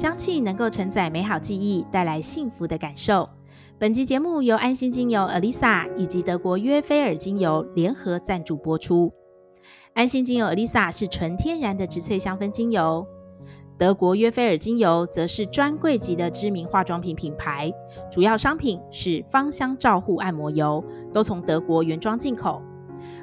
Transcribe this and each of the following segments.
香气能够承载美好记忆，带来幸福的感受。本集节目由安心精油 Alyssa 以及德国约菲尔精油联合赞助播出。安心精油 Alyssa 是纯天然的植萃香氛精油，德国约菲尔精油则是专柜级的知名化妆品品牌，主要商品是芳香照护按摩油，都从德国原装进口。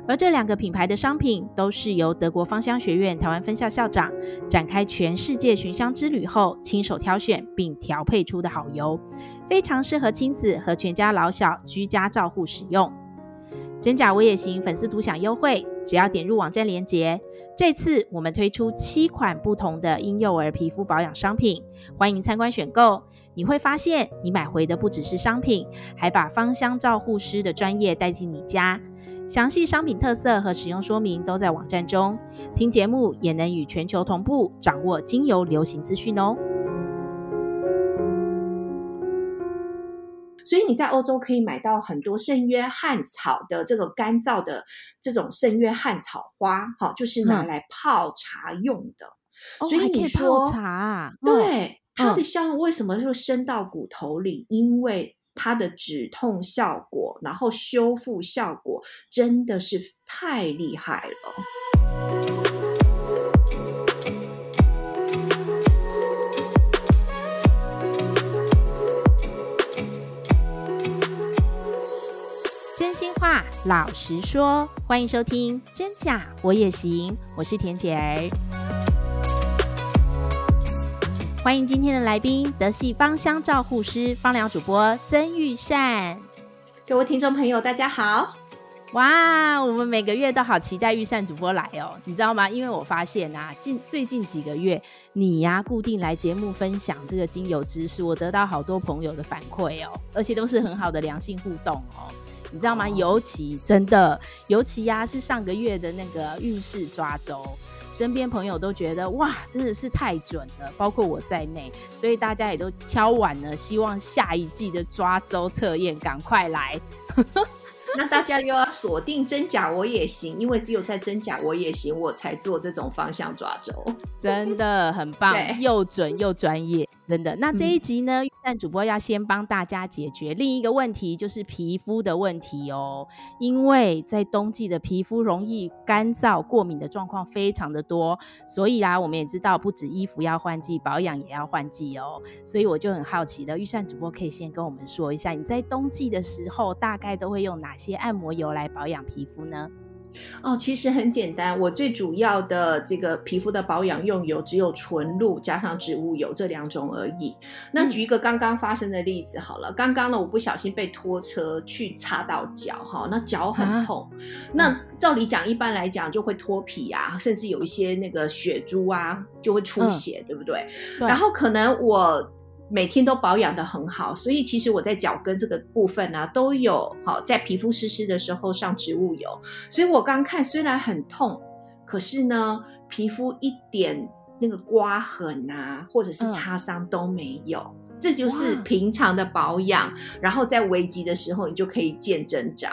而这两个品牌的商品都是由德国芳香学院台湾分校校长展开全世界寻香之旅后，亲手挑选并调配出的好油，非常适合亲子和全家老小居家照护使用。真假我也行粉丝独享优惠，只要点入网站链接。这次我们推出七款不同的婴幼儿皮肤保养商品，欢迎参观选购。你会发现，你买回的不只是商品，还把芳香照护师的专业带进你家。详细商品特色和使用说明都在网站中，听节目也能与全球同步掌握精油流行资讯哦。所以你在欧洲可以买到很多圣约翰草的这个干燥的这种圣约翰草花，哈，就是拿来泡茶用的。嗯、所以你说、哦、泡茶、啊，对它的香味为什么就深到骨头里？嗯、因为它的止痛效果，然后修复效果真的是太厉害了。真心话，老实说，欢迎收听《真假我也行》，我是田姐儿。欢迎今天的来宾，德系芳香照护师、芳疗主播曾玉善。各位听众朋友，大家好！哇，我们每个月都好期待玉善主播来哦，你知道吗？因为我发现啊，近最近几个月，你呀、啊、固定来节目分享这个精油知识，我得到好多朋友的反馈哦，而且都是很好的良性互动哦，你知道吗？哦、尤其真的，尤其呀、啊、是上个月的那个运势抓周。身边朋友都觉得哇，真的是太准了，包括我在内，所以大家也都敲碗了，希望下一季的抓周测验赶快来。那大家又要锁定真假我也行，因为只有在真假我也行，我才做这种方向抓周，真的很棒，又准又专业。真的，那这一集呢，钰善、嗯、主播要先帮大家解决另一个问题，就是皮肤的问题哦。因为在冬季的皮肤容易干燥、过敏的状况非常的多，所以啊，我们也知道，不止衣服要换季，保养也要换季哦。所以我就很好奇的，预算主播可以先跟我们说一下，你在冬季的时候大概都会用哪些按摩油来保养皮肤呢？哦，其实很简单，我最主要的这个皮肤的保养用油只有纯露加上植物油这两种而已。那举一个刚刚发生的例子好了，嗯、刚刚呢，我不小心被拖车去擦到脚哈，那脚很痛。啊、那照理讲，一般来讲就会脱皮啊，甚至有一些那个血珠啊就会出血，嗯、对不对？对。然后可能我。每天都保养的很好，所以其实我在脚跟这个部分呢、啊，都有好在皮肤湿湿的时候上植物油。所以我刚看虽然很痛，可是呢，皮肤一点那个刮痕啊，或者是擦伤都没有。嗯、这就是平常的保养，然后在危急的时候，你就可以见真章。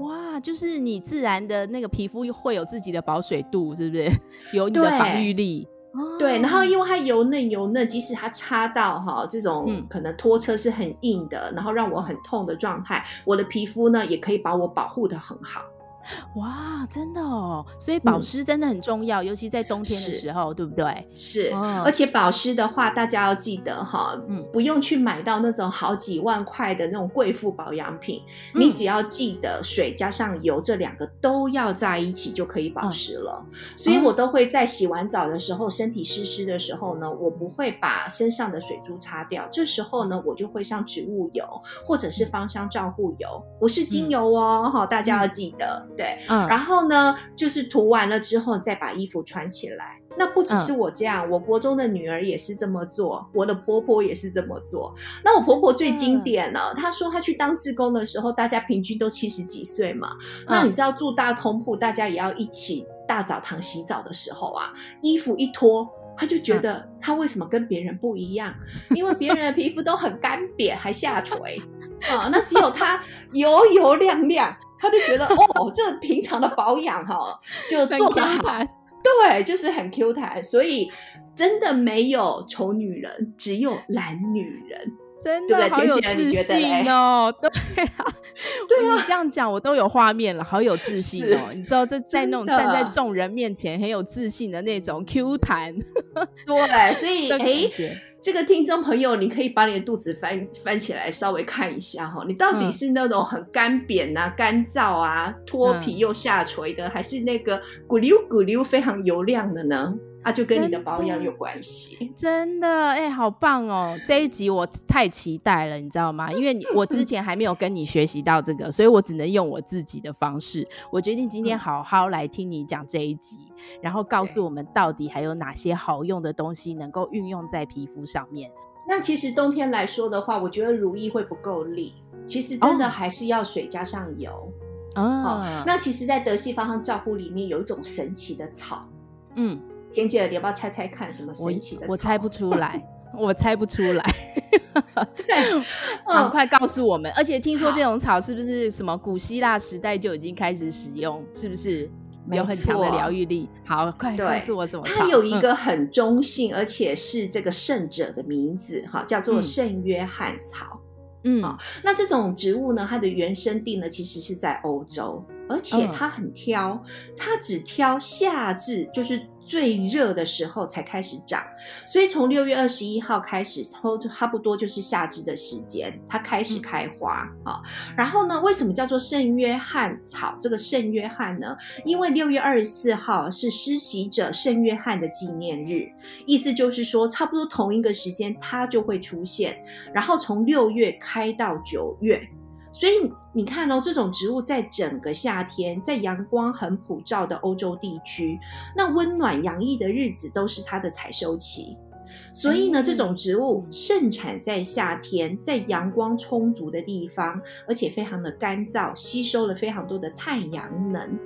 哇，就是你自然的那个皮肤会有自己的保水度，是不是？有你的防御力。对，然后因为它油嫩油嫩，即使它擦到哈这种可能拖车是很硬的，嗯、然后让我很痛的状态，我的皮肤呢也可以把我保护的很好。哇，真的哦，所以保湿真的很重要，嗯、尤其在冬天的时候，对不对？是，哦、而且保湿的话，大家要记得哈，嗯，不用去买到那种好几万块的那种贵妇保养品，嗯、你只要记得水加上油这两个都要在一起就可以保湿了。嗯、所以我都会在洗完澡的时候，身体湿湿的时候呢，我不会把身上的水珠擦掉，这时候呢，我就会上植物油或者是芳香照护油，不是精油哦，哈、嗯，大家要记得。对，嗯，然后呢，就是涂完了之后再把衣服穿起来。那不只是我这样，嗯、我国中的女儿也是这么做，我的婆婆也是这么做。那我婆婆最经典了，嗯、她说她去当志工的时候，大家平均都七十几岁嘛。嗯、那你知道住大通铺，大家也要一起大澡堂洗澡的时候啊，衣服一脱，她就觉得她为什么跟别人不一样？嗯、因为别人的皮肤都很干瘪，还下垂啊，那只有她油油亮亮。他就觉得 哦，这平常的保养哈，就做得好，对，就是很 Q 弹，所以真的没有丑女人，只有懒女人。真的好有自信哦！对啊，对啊，你这样讲我都有画面了，好有自信哦！你知道在在那种站在众人面前很有自信的那种 Q 弹，对，所以哎，这个听众朋友，你可以把你的肚子翻翻起来，稍微看一下哈，你到底是那种很干扁啊、干燥啊、脱皮又下垂的，还是那个咕溜咕溜非常油亮的呢？啊就跟你的保养有关系，真的哎、欸，好棒哦！这一集我太期待了，你知道吗？因为我之前还没有跟你学习到这个，所以我只能用我自己的方式。我决定今天好好来听你讲这一集，然后告诉我们到底还有哪些好用的东西能够运用在皮肤上面。那其实冬天来说的话，我觉得乳液会不够力，其实真的还是要水加上油哦，哦。那其实，在德系芳香照护里面有一种神奇的草，嗯。田姐，你要不要猜猜看什么神奇的？我猜不出来，我猜不出来。对，赶快告诉我们！而且听说这种草是不是什么古希腊时代就已经开始使用？是不是有很强的疗愈力？好，快告诉我怎么草？它有一个很中性，而且是这个圣者的名字，哈，叫做圣约翰草。嗯，那这种植物呢，它的原生地呢，其实是在欧洲，而且它很挑，它只挑夏至，就是。最热的时候才开始长，所以从六月二十一号开始，差差不多就是夏至的时间，它开始开花啊、嗯哦。然后呢，为什么叫做圣约翰草？这个圣约翰呢？因为六月二十四号是施洗者圣约翰的纪念日，意思就是说，差不多同一个时间它就会出现，然后从六月开到九月。所以你看哦，这种植物在整个夏天，在阳光很普照的欧洲地区，那温暖洋溢的日子都是它的采收期。所以呢，这种植物盛产在夏天，在阳光充足的地方，而且非常的干燥，吸收了非常多的太阳能。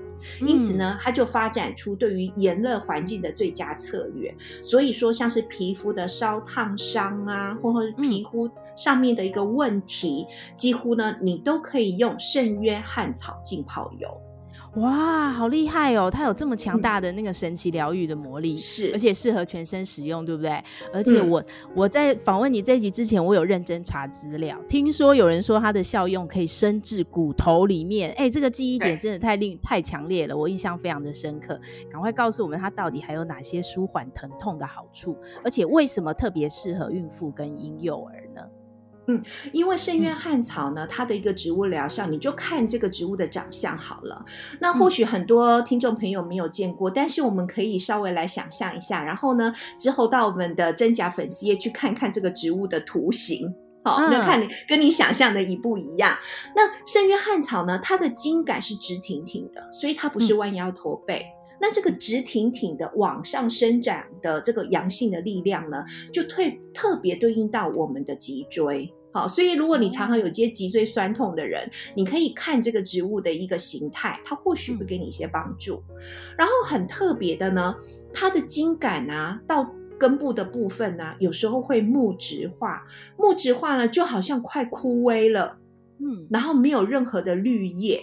因此呢，它就发展出对于炎热环境的最佳策略。所以说，像是皮肤的烧烫伤啊，或者是皮肤上面的一个问题，几乎呢，你都可以用圣约翰草浸泡油。哇，好厉害哦！它有这么强大的那个神奇疗愈的魔力，是、嗯，而且适合全身使用，对不对？而且我、嗯、我在访问你这一集之前，我有认真查资料，听说有人说它的效用可以深至骨头里面，哎，这个记忆点真的太令太强烈了，我印象非常的深刻。赶快告诉我们，它到底还有哪些舒缓疼痛的好处？而且为什么特别适合孕妇跟婴幼儿呢？嗯，因为圣约翰草呢，它的一个植物疗效，你就看这个植物的长相好了。那或许很多听众朋友没有见过，但是我们可以稍微来想象一下，然后呢，之后到我们的真假粉丝页去看看这个植物的图形，好，那看你跟你想象的一不一样。那圣约翰草呢，它的茎杆是直挺挺的，所以它不是弯腰驼背。那这个直挺挺的往上伸展的这个阳性的力量呢，就特特别对应到我们的脊椎。好，所以如果你常常有些脊椎酸痛的人，你可以看这个植物的一个形态，它或许会给你一些帮助。然后很特别的呢，它的茎杆啊，到根部的部分呢，有时候会木质化，木质化呢，就好像快枯萎了，嗯，然后没有任何的绿叶。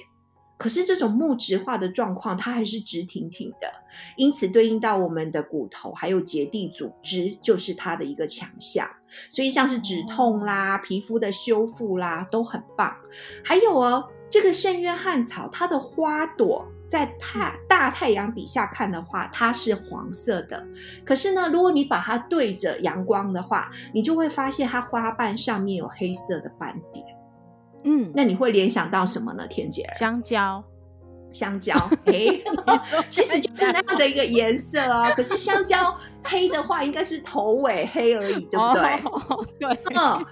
可是这种木质化的状况，它还是直挺挺的，因此对应到我们的骨头还有结缔组织，就是它的一个强项。所以像是止痛啦、皮肤的修复啦，都很棒。还有哦，这个圣约翰草，它的花朵在太大太阳底下看的话，它是黄色的。可是呢，如果你把它对着阳光的话，你就会发现它花瓣上面有黑色的斑点。嗯，那你会联想到什么呢？田姐儿，香蕉，香蕉，哎，其实就是那样的一个颜色哦。可是香蕉黑的话，应该是头尾黑而已，对不对？哦、对，嗯，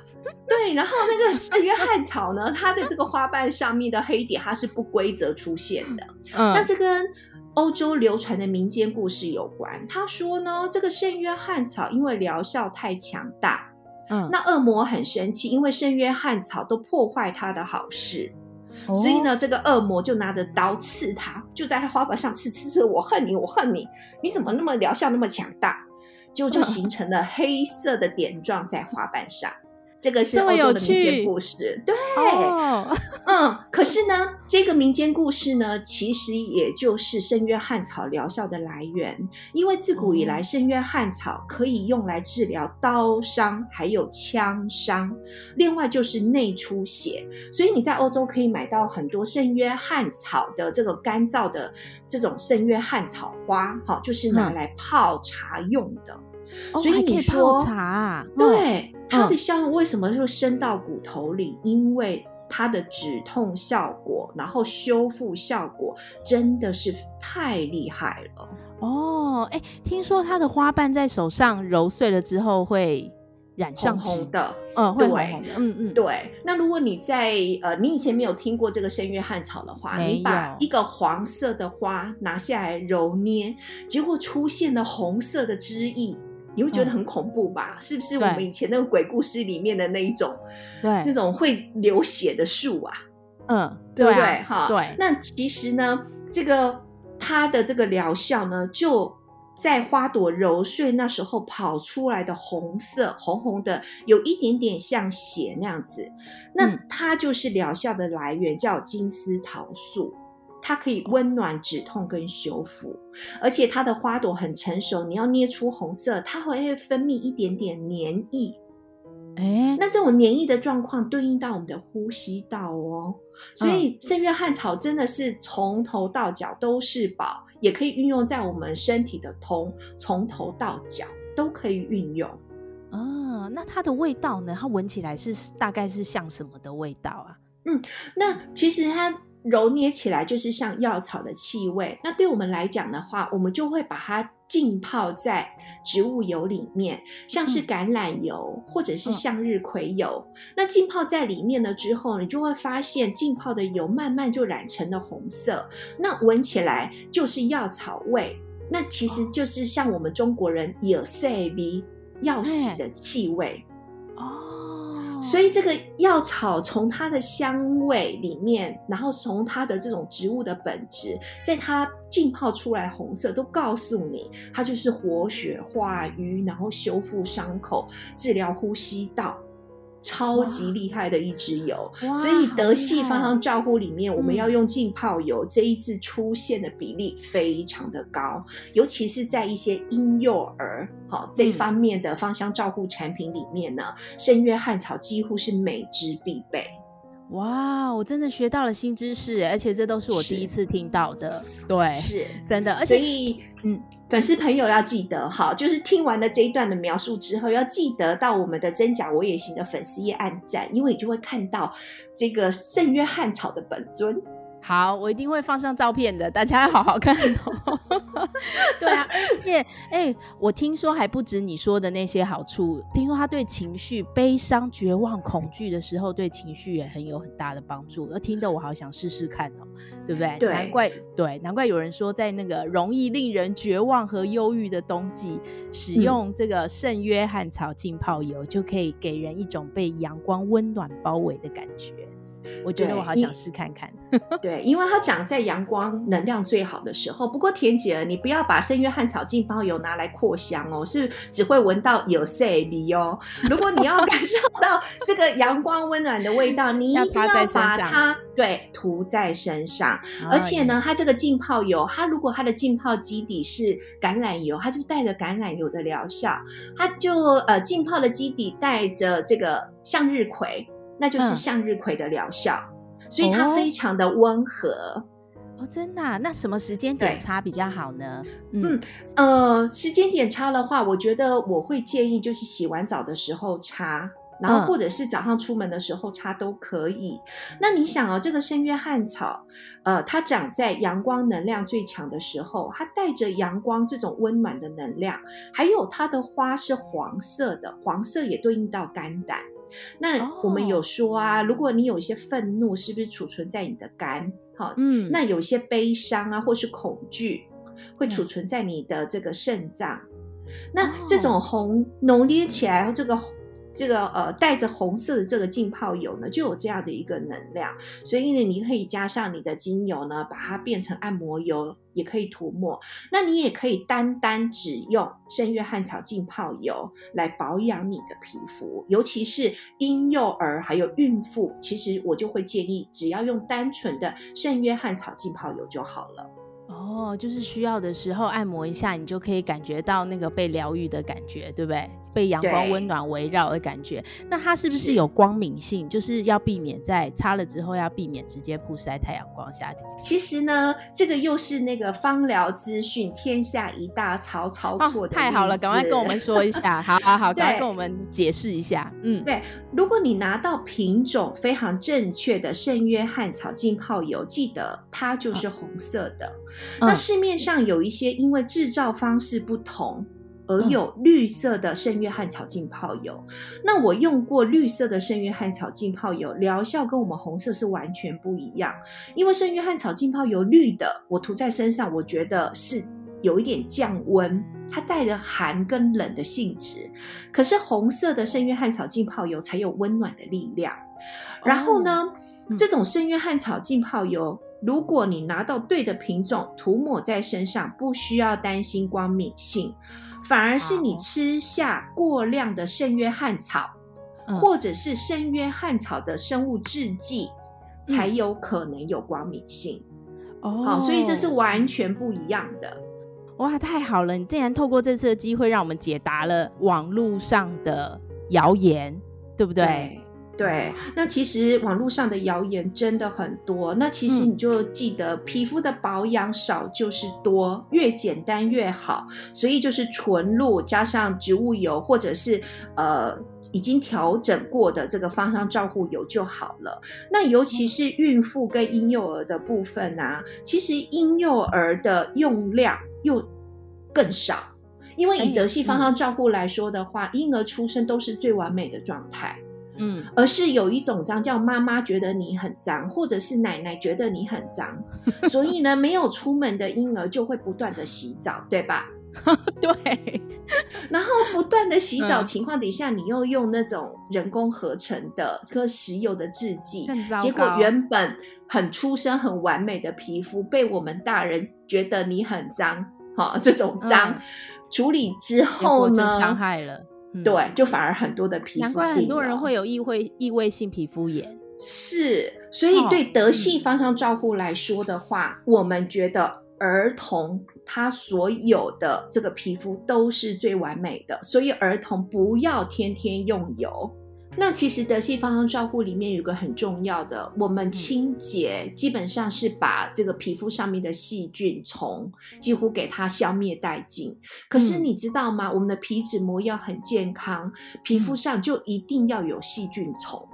对。然后那个圣约翰草呢，它的这个花瓣上面的黑点，它是不规则出现的。嗯，那这跟欧洲流传的民间故事有关。他说呢，这个圣约翰草因为疗效太强大。嗯，那恶魔很生气，因为圣约翰草都破坏他的好事，哦，所以呢，这个恶魔就拿着刀刺他，就在他花瓣上刺刺刺，我恨你，我恨你，你怎么那么疗效那么强大？就就形成了黑色的点状在花瓣上。这个是欧洲的民间故事，对，哦、嗯，可是呢，这个民间故事呢，其实也就是圣约翰草疗效的来源，因为自古以来，圣约翰草可以用来治疗刀伤，还有枪伤，另外就是内出血，所以你在欧洲可以买到很多圣约翰草的这个干燥的这种圣约翰草花，好，就是拿来泡茶用的。嗯、所以你说、哦、泡茶、啊，对。它的效用为什么会深到骨头里？嗯、因为它的止痛效果，然后修复效果真的是太厉害了哦！哎，听说它的花瓣在手上揉碎了之后会染上红红的，嗯，会红红的，嗯嗯，对。那如果你在呃，你以前没有听过这个圣约翰草的话，你把一个黄色的花拿下来揉捏，结果出现了红色的汁液。你会觉得很恐怖吧？嗯、是不是我们以前那个鬼故事里面的那一种，对，那种会流血的树啊？嗯，对不对？哈，对。那其实呢，这个它的这个疗效呢，就在花朵揉碎那时候跑出来的红色，红红的，有一点点像血那样子。那它就是疗效的来源，叫金丝桃素。它可以温暖、止痛跟修复，而且它的花朵很成熟，你要捏出红色，它会分泌一点点黏液。哎，那这种黏液的状况对应到我们的呼吸道哦，所以圣约翰草真的是从头到脚都是宝，也可以运用在我们身体的通，从头到脚都可以运用。啊，那它的味道呢？它闻起来是大概是像什么的味道啊？嗯，那其实它。揉捏起来就是像药草的气味。那对我们来讲的话，我们就会把它浸泡在植物油里面，像是橄榄油或者是向日葵油。嗯、那浸泡在里面了之后，你就会发现浸泡的油慢慢就染成了红色。那闻起来就是药草味。那其实就是像我们中国人有色味药洗的气味。所以这个药草从它的香味里面，然后从它的这种植物的本质，在它浸泡出来红色，都告诉你，它就是活血化瘀，然后修复伤口，治疗呼吸道。超级厉害的一支油，所以德系芳香照护里面，我们要用浸泡油，这一次出现的比例非常的高，嗯、尤其是在一些婴幼儿好这方面的芳香照护产品里面呢，圣约翰草几乎是每支必备。哇，我真的学到了新知识，而且这都是我第一次听到的。对，是真的，而且所以嗯。粉丝朋友要记得哈，就是听完了这一段的描述之后，要记得到我们的真假我也行的粉丝页按赞，因为你就会看到这个圣约翰草的本尊。好，我一定会放上照片的，大家要好好看哦。对啊，而且，哎、欸，我听说还不止你说的那些好处，听说它对情绪、悲伤、绝望、恐惧的时候，对情绪也很有很大的帮助。而听得我好想试试看哦，对不对？对，难怪，对，难怪有人说，在那个容易令人绝望和忧郁的冬季，使用这个圣约翰草浸泡油，嗯、就可以给人一种被阳光温暖包围的感觉。我觉得我好想试看看。对，因为它长在阳光能量最好的时候。不过田姐，你不要把圣约翰草浸泡油拿来扩香哦，是只会闻到有色味哦。如果你要 感受到这个阳光温暖的味道，你一定要把它对涂在身上。而且呢，它这个浸泡油，它如果它的浸泡基底是橄榄油，它就带着橄榄油的疗效。它就呃浸泡的基底带着这个向日葵。那就是向日葵的疗效，嗯、所以它非常的温和哦，哦，真的、啊？那什么时间点擦比较好呢？嗯，嗯呃，时间点擦的话，我觉得我会建议就是洗完澡的时候擦，然后或者是早上出门的时候擦都可以。嗯、那你想哦，这个圣约翰草，呃，它长在阳光能量最强的时候，它带着阳光这种温暖的能量，还有它的花是黄色的，黄色也对应到肝胆。那我们有说啊，如果你有一些愤怒，是不是储存在你的肝？好，嗯，那有些悲伤啊，或是恐惧，会储存在你的这个肾脏。那这种红浓烈起来，这个这个呃带着红色的这个浸泡油呢，就有这样的一个能量，所以呢，你可以加上你的精油呢，把它变成按摩油，也可以涂抹。那你也可以单单只用圣约翰草浸泡油来保养你的皮肤，尤其是婴幼儿还有孕妇，其实我就会建议，只要用单纯的圣约翰草浸泡油就好了。哦，就是需要的时候按摩一下，你就可以感觉到那个被疗愈的感觉，对不对？被阳光温暖围绕的感觉。那它是不是有光敏性？是就是要避免在擦了之后要避免直接曝晒太阳光下。其实呢，这个又是那个芳疗资讯天下一大抄抄错的、哦。太好了，赶快跟我们说一下。好好好，赶快跟我们解释一下。嗯，对，如果你拿到品种非常正确的圣约翰草浸泡油，记得它就是红色的。哦那市面上有一些因为制造方式不同而有绿色的圣约翰草浸泡油。那我用过绿色的圣约翰草浸泡油，疗效跟我们红色是完全不一样。因为圣约翰草浸泡油绿的，我涂在身上，我觉得是有一点降温，它带着寒跟冷的性质。可是红色的圣约翰草浸泡油才有温暖的力量。然后呢，这种圣约翰草浸泡油。如果你拿到对的品种，涂抹在身上，不需要担心光敏性，反而是你吃下过量的圣约翰草，嗯、或者是圣约翰草的生物制剂，才有可能有光敏性。哦，好，所以这是完全不一样的。哇，太好了！你竟然透过这次的机会，让我们解答了网络上的谣言，对不对？对对，那其实网络上的谣言真的很多。那其实你就记得，皮肤的保养少就是多，越简单越好。所以就是纯露加上植物油，或者是呃已经调整过的这个芳香照护油就好了。那尤其是孕妇跟婴幼儿的部分啊，其实婴幼儿的用量又更少，因为以德系芳香照护来说的话，婴儿出生都是最完美的状态。嗯，而是有一种脏，叫妈妈觉得你很脏，或者是奶奶觉得你很脏，所以呢，没有出门的婴儿就会不断的洗澡，对吧？对。然后不断的洗澡情况底下，嗯、你又用那种人工合成的和石油的制剂，结果原本很出生很完美的皮肤，被我们大人觉得你很脏，哈，这种脏、嗯、处理之后呢，伤害了。对，就反而很多的皮肤，难怪很多人会有异位异位性皮肤炎。是，所以对德系芳香照护来说的话，我们觉得儿童他所有的这个皮肤都是最完美的，所以儿童不要天天用油。那其实德系芳香照护里面有个很重要的，我们清洁基本上是把这个皮肤上面的细菌虫几乎给它消灭殆尽。可是你知道吗？我们的皮脂膜要很健康，皮肤上就一定要有细菌虫。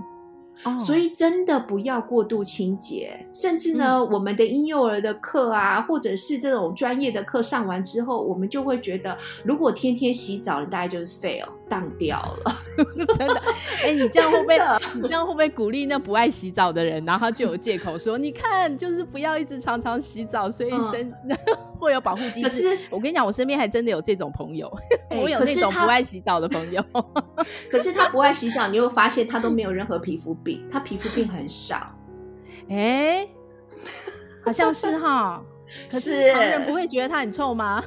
Oh. 所以真的不要过度清洁，甚至呢，嗯、我们的婴幼儿的课啊，或者是这种专业的课上完之后，我们就会觉得，如果天天洗澡，你大概就是 fail 当掉了。真的，哎、欸，你这样会不会？你这样会不会鼓励那不爱洗澡的人，然后他就有借口说，你看，就是不要一直常常洗澡，所以身。嗯会有保护机制。可是我跟你讲，我身边还真的有这种朋友，欸、我有那种不爱洗澡的朋友。可是他不爱洗澡，你会发现他都没有任何皮肤病，他皮肤病很少。哎、欸，好像是哈。可是旁人不会觉得他很臭吗？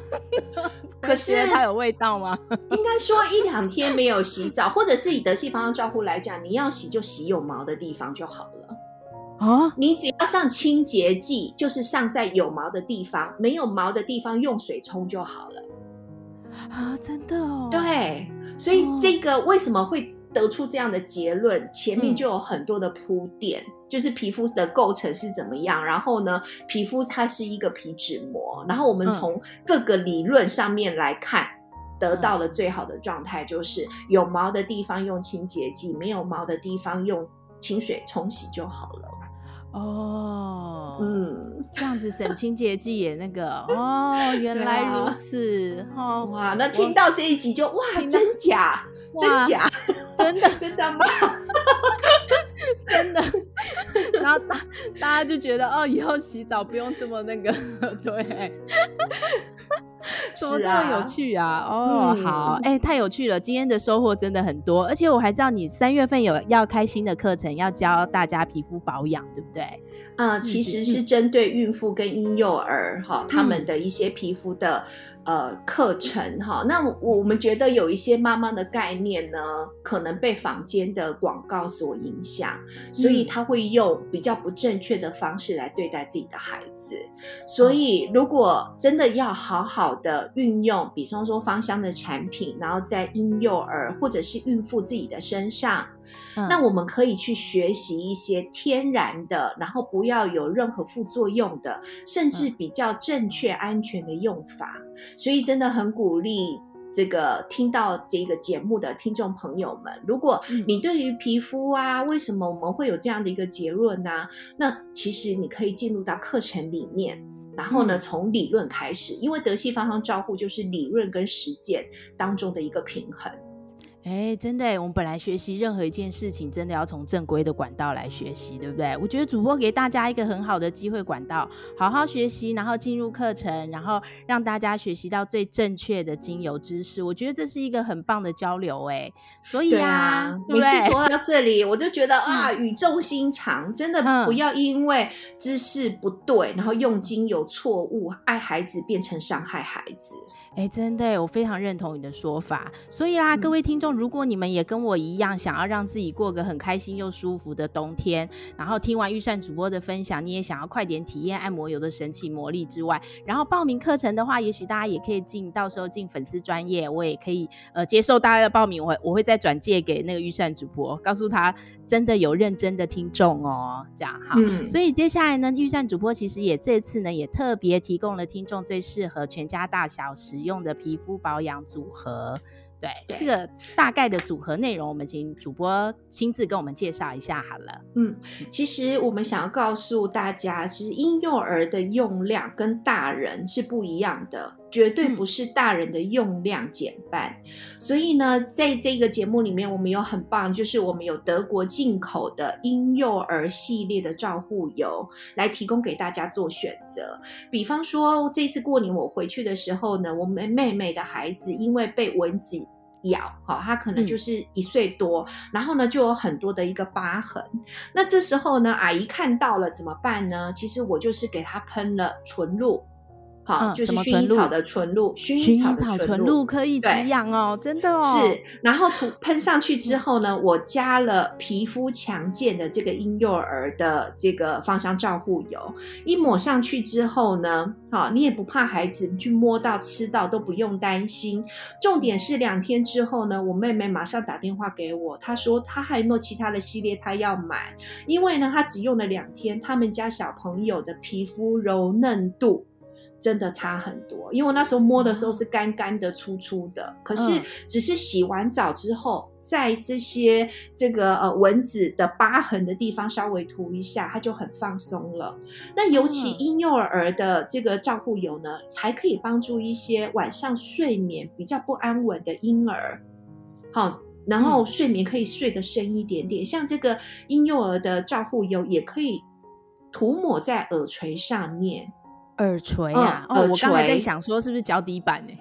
可是他有味道吗？应该说一两天没有洗澡，或者是以德系芳香照护来讲，你要洗就洗有毛的地方就好了。啊，你只要上清洁剂，就是上在有毛的地方，没有毛的地方用水冲就好了。啊，真的哦。对，所以这个为什么会得出这样的结论？前面就有很多的铺垫，嗯、就是皮肤的构成是怎么样，然后呢，皮肤它是一个皮脂膜，然后我们从各个理论上面来看，嗯、得到的最好的状态就是有毛的地方用清洁剂，没有毛的地方用清水冲洗就好了。哦，嗯，这样子省清洁剂也那个 哦，原来如此，啊、哦，哇，那听到这一集就哇，真假，真假，真的真的吗？真的，然后大大家就觉得哦，以后洗澡不用这么那个，对，怎么这么有趣啊？哦，嗯、好，哎、欸，太有趣了！今天的收获真的很多，而且我还知道你三月份有要开新的课程，要教大家皮肤保养，对不对？啊、呃，其实是针对孕妇跟婴幼儿哈，他们的一些皮肤的。呃，课程哈，那我们觉得有一些妈妈的概念呢，可能被坊间的广告所影响，所以他会用比较不正确的方式来对待自己的孩子。所以，如果真的要好好的运用，比方说芳香的产品，然后在婴幼儿或者是孕妇自己的身上。嗯、那我们可以去学习一些天然的，然后不要有任何副作用的，甚至比较正确、安全的用法。嗯、所以真的很鼓励这个听到这个节目的听众朋友们，如果你对于皮肤啊，为什么我们会有这样的一个结论呢、啊？那其实你可以进入到课程里面，然后呢，从理论开始，因为德系芳香照护就是理论跟实践当中的一个平衡。哎，真的，我们本来学习任何一件事情，真的要从正规的管道来学习，对不对？我觉得主播给大家一个很好的机会管道，好好学习，然后进入课程，然后让大家学习到最正确的精油知识。我觉得这是一个很棒的交流，哎，所以啊，每次说到这里，我就觉得 啊，语重心长，真的不要因为知识不对，然后用精油错误，爱孩子变成伤害孩子。哎，真的，我非常认同你的说法。所以啦，各位听众，如果你们也跟我一样，想要让自己过个很开心又舒服的冬天，然后听完预算主播的分享，你也想要快点体验按摩油的神奇魔力之外，然后报名课程的话，也许大家也可以进，到时候进粉丝专业，我也可以呃接受大家的报名，我会我会再转介给那个预算主播，告诉他真的有认真的听众哦，这样哈。嗯、所以接下来呢，预算主播其实也这次呢也特别提供了听众最适合全家大小使用的皮肤保养组合。对，对这个大概的组合内容，我们请主播亲自跟我们介绍一下好了。嗯，其实我们想要告诉大家，其实婴幼儿的用量跟大人是不一样的，绝对不是大人的用量减半。嗯、所以呢，在这个节目里面，我们有很棒，就是我们有德国进口的婴幼儿系列的照护油来提供给大家做选择。比方说，这次过年我回去的时候呢，我们妹妹的孩子因为被蚊子咬，哈，他可能就是一岁多，嗯、然后呢，就有很多的一个疤痕。那这时候呢，阿姨看到了怎么办呢？其实我就是给他喷了纯露。好，就是薰衣草的纯露，薰衣草纯露可以止痒哦，真的哦。是，然后涂喷上去之后呢，我加了皮肤强健的这个婴幼儿的这个芳香照护油，一抹上去之后呢，好，你也不怕孩子去摸到、吃到都不用担心。重点是两天之后呢，我妹妹马上打电话给我，她说她还有没有其他的系列她要买，因为呢，她只用了两天，他们家小朋友的皮肤柔嫩度。真的差很多，因为我那时候摸的时候是干干的、粗粗的，可是只是洗完澡之后，在这些这个呃蚊子的疤痕的地方稍微涂一下，它就很放松了。那尤其婴幼儿的这个照护油呢，还可以帮助一些晚上睡眠比较不安稳的婴儿，好，然后睡眠可以睡得深一点点。像这个婴幼儿的照护油也可以涂抹在耳垂上面。耳垂啊，哦，我刚才在想说是不是脚底板呢？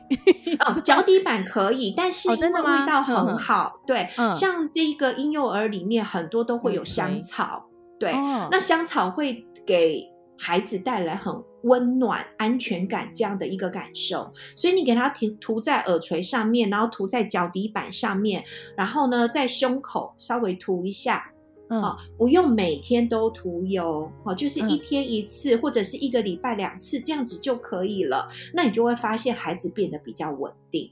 哦，脚底板可以，但是因为味道很好，对，像这个婴幼儿里面很多都会有香草，对，那香草会给孩子带来很温暖、安全感这样的一个感受，所以你给他涂涂在耳垂上面，然后涂在脚底板上面，然后呢，在胸口稍微涂一下。嗯、哦，不用每天都涂油，哦，就是一天一次，嗯、或者是一个礼拜两次这样子就可以了。那你就会发现孩子变得比较稳定。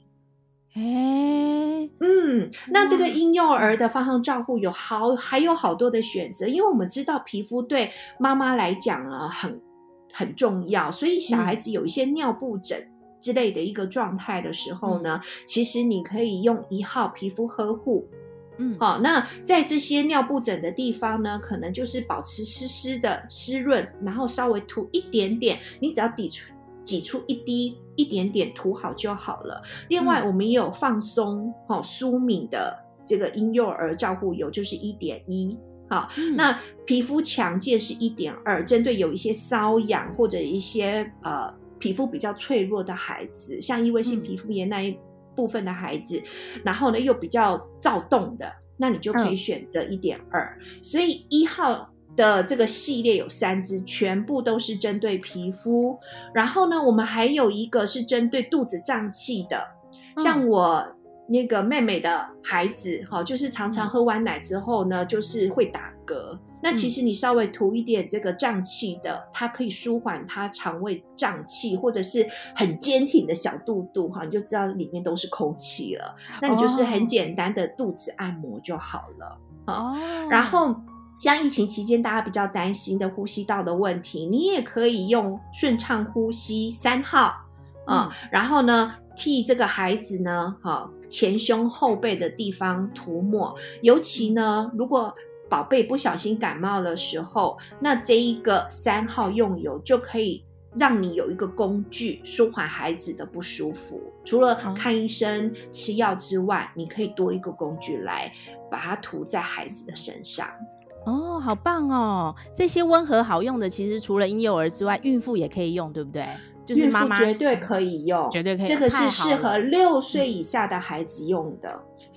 哎，嗯，那这个婴幼儿的芳香照护有好还有好多的选择，因为我们知道皮肤对妈妈来讲啊很很重要，所以小孩子有一些尿布疹之类的一个状态的时候呢，嗯、其实你可以用一号皮肤呵护。嗯，好，那在这些尿布疹的地方呢，可能就是保持湿湿的湿润，然后稍微涂一点点，你只要抵出挤出一滴一点点涂好就好了。另外，我们也有放松、好舒敏的这个婴幼儿照护油，就是一点一。好，那皮肤强健是一点二，针对有一些瘙痒或者一些呃。皮肤比较脆弱的孩子，像异位性皮肤炎那一部分的孩子，嗯、然后呢又比较躁动的，那你就可以选择一点二。所以一号的这个系列有三支，全部都是针对皮肤。然后呢，我们还有一个是针对肚子胀气的，像我那个妹妹的孩子，哈，就是常常喝完奶之后呢，就是会打嗝。那其实你稍微涂一点这个胀气的，它可以舒缓它肠胃胀气，或者是很坚挺的小肚肚，哈，你就知道里面都是空气了。那你就是很简单的肚子按摩就好了。哦，然后。像疫情期间大家比较担心的呼吸道的问题，你也可以用顺畅呼吸三号啊、嗯，然后呢，替这个孩子呢，哈，前胸后背的地方涂抹，尤其呢，如果宝贝不小心感冒的时候，那这一个三号用油就可以让你有一个工具舒缓孩子的不舒服。除了看医生吃药之外，你可以多一个工具来把它涂在孩子的身上。哦，好棒哦！这些温和好用的，其实除了婴幼儿之外，孕妇也可以用，对不对？就是妈妈绝对可以用，绝对可以。这个是适合六岁以下的孩子用的。嗯，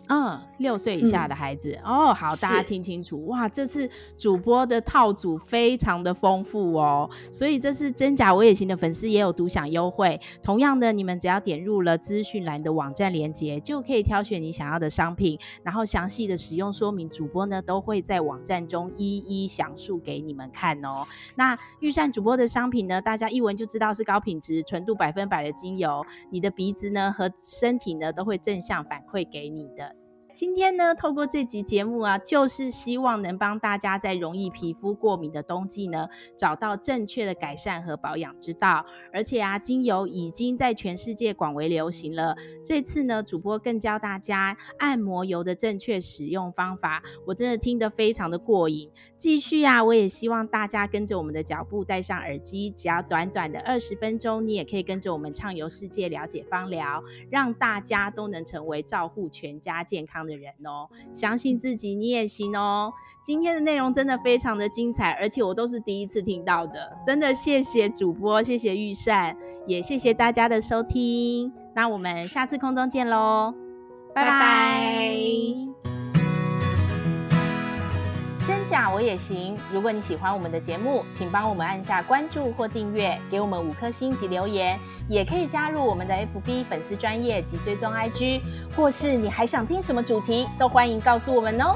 六岁以下的孩子、嗯、哦，好，大家听清楚哇！这次主播的套组非常的丰富哦，所以这次真假我也行的粉丝也有独享优惠。同样的，你们只要点入了资讯栏的网站链接，就可以挑选你想要的商品，然后详细的使用说明，主播呢都会在网站中一一详述给你们看哦。那御膳主播的商品呢，大家一闻就知道是高品质、纯度百分百的精油，你的鼻子呢和身体呢都会正向反馈给你的。今天呢，透过这集节目啊，就是希望能帮大家在容易皮肤过敏的冬季呢，找到正确的改善和保养之道。而且啊，精油已经在全世界广为流行了。这次呢，主播更教大家按摩油的正确使用方法，我真的听得非常的过瘾。继续啊，我也希望大家跟着我们的脚步，戴上耳机，只要短短的二十分钟，你也可以跟着我们畅游世界，了解芳疗，让大家都能成为照护全家健康的人哦，相信自己，你也行哦。今天的内容真的非常的精彩，而且我都是第一次听到的，真的谢谢主播，谢谢玉善，也谢谢大家的收听。那我们下次空中见喽，拜拜。真假我也行。如果你喜欢我们的节目，请帮我们按下关注或订阅，给我们五颗星及留言，也可以加入我们的 FB 粉丝专业及追踪 IG，或是你还想听什么主题，都欢迎告诉我们哦。